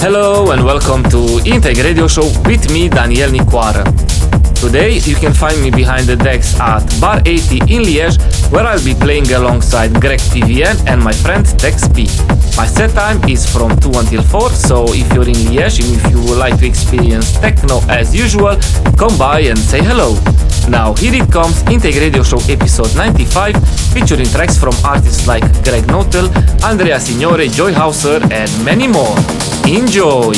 Hello and welcome to iNTAKE Radio Show with me, Daniel Nicoara. Today you can find me behind the decks at Bar 80 in Liège, where I'll be playing alongside Greg TVN and my friend Tex P. My set time is from 2 until 4, so if you're in Liège and if you would like to experience techno as usual, come by and say hello. Now here it comes, iNTAKE Radio Show episode 95, featuring tracks from artists like Greg Notill, Andrea Signore, Joyhauser and many more. Enjoy!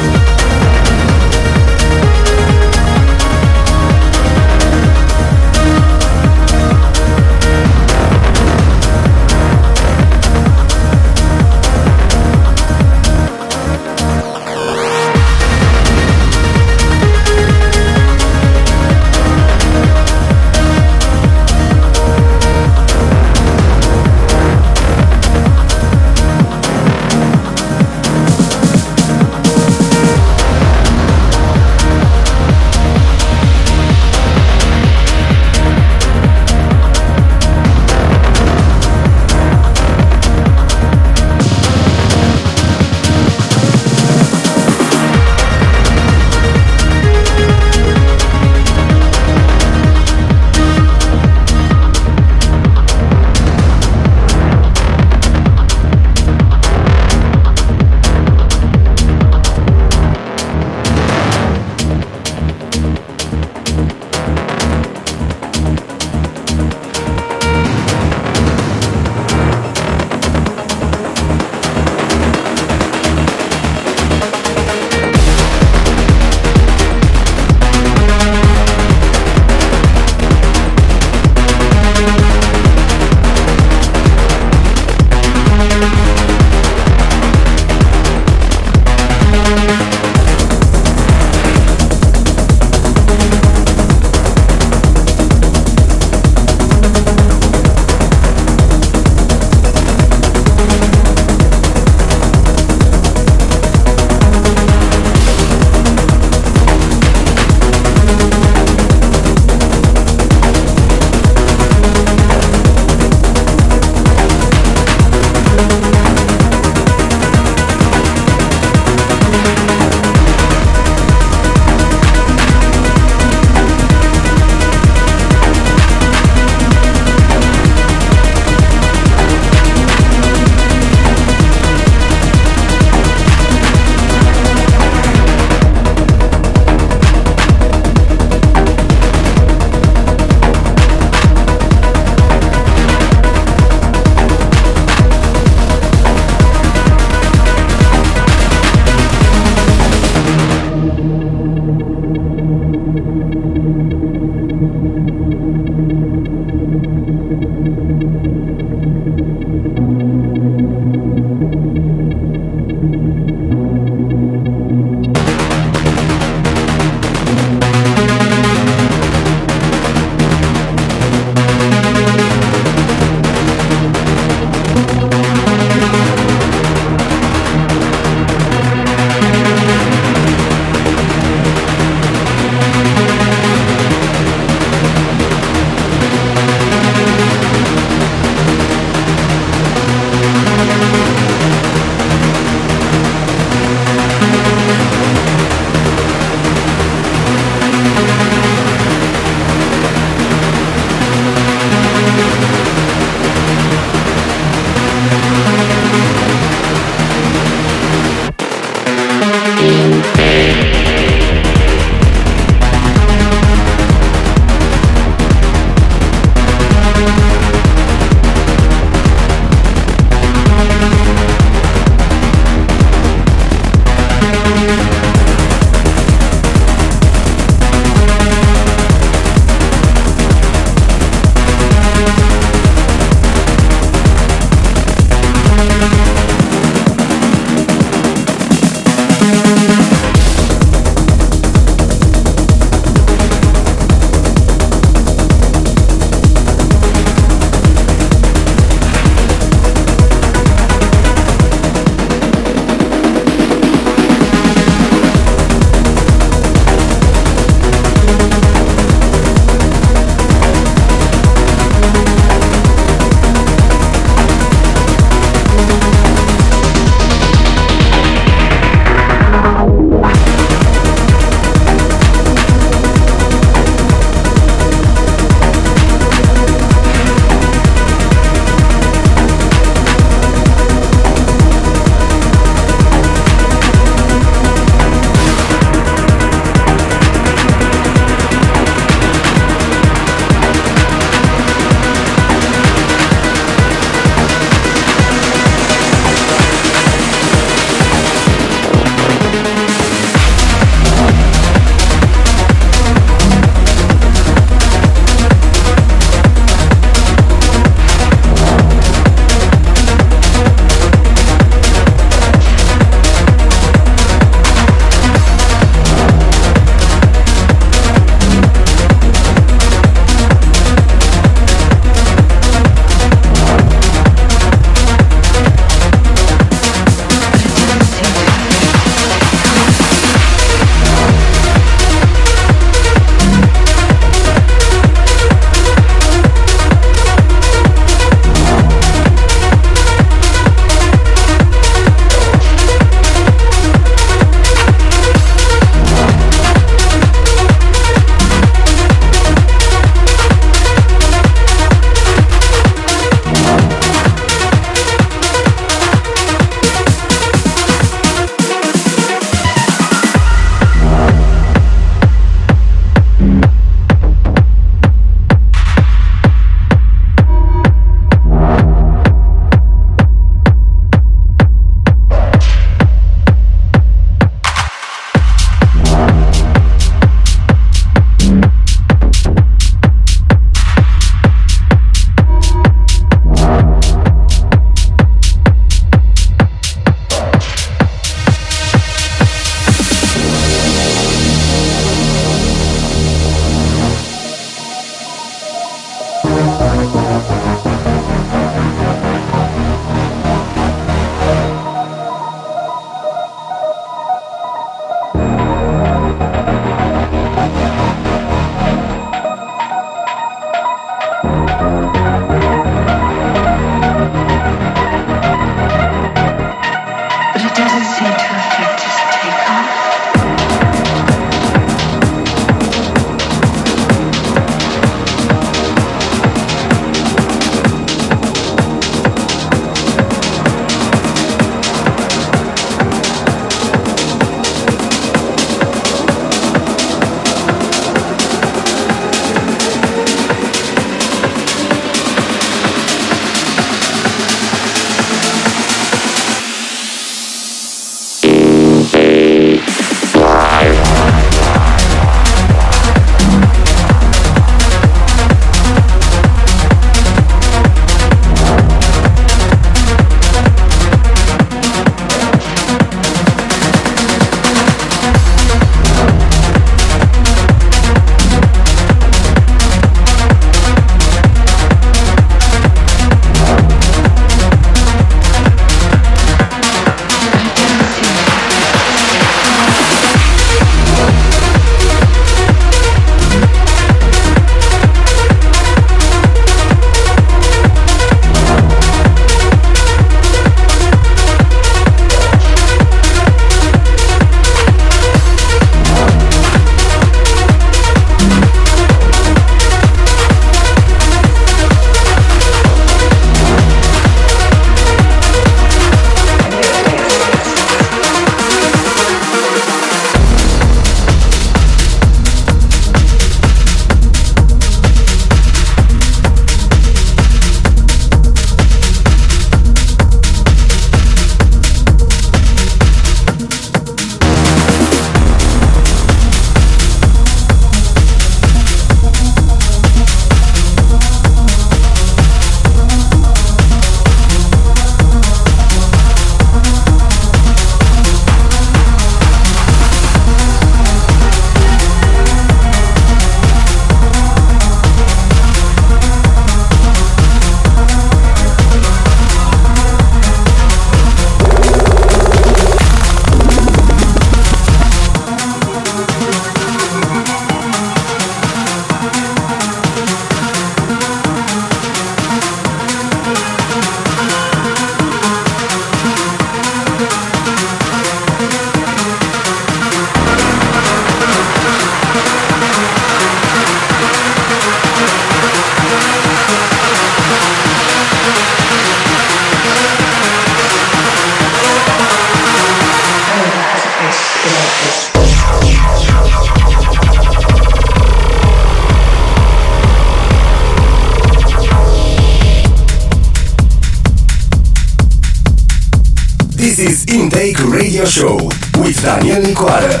Daniel Nicoară.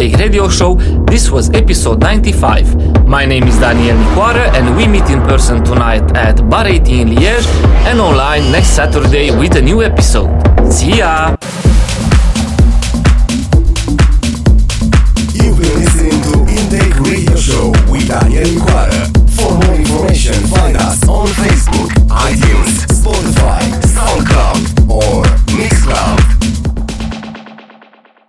iNTAKE Radio Show. This was episode 95. My name is Daniel Nicoară and we meet in person tonight at Bar 80 in Liège and online next Saturday with a new episode. See ya!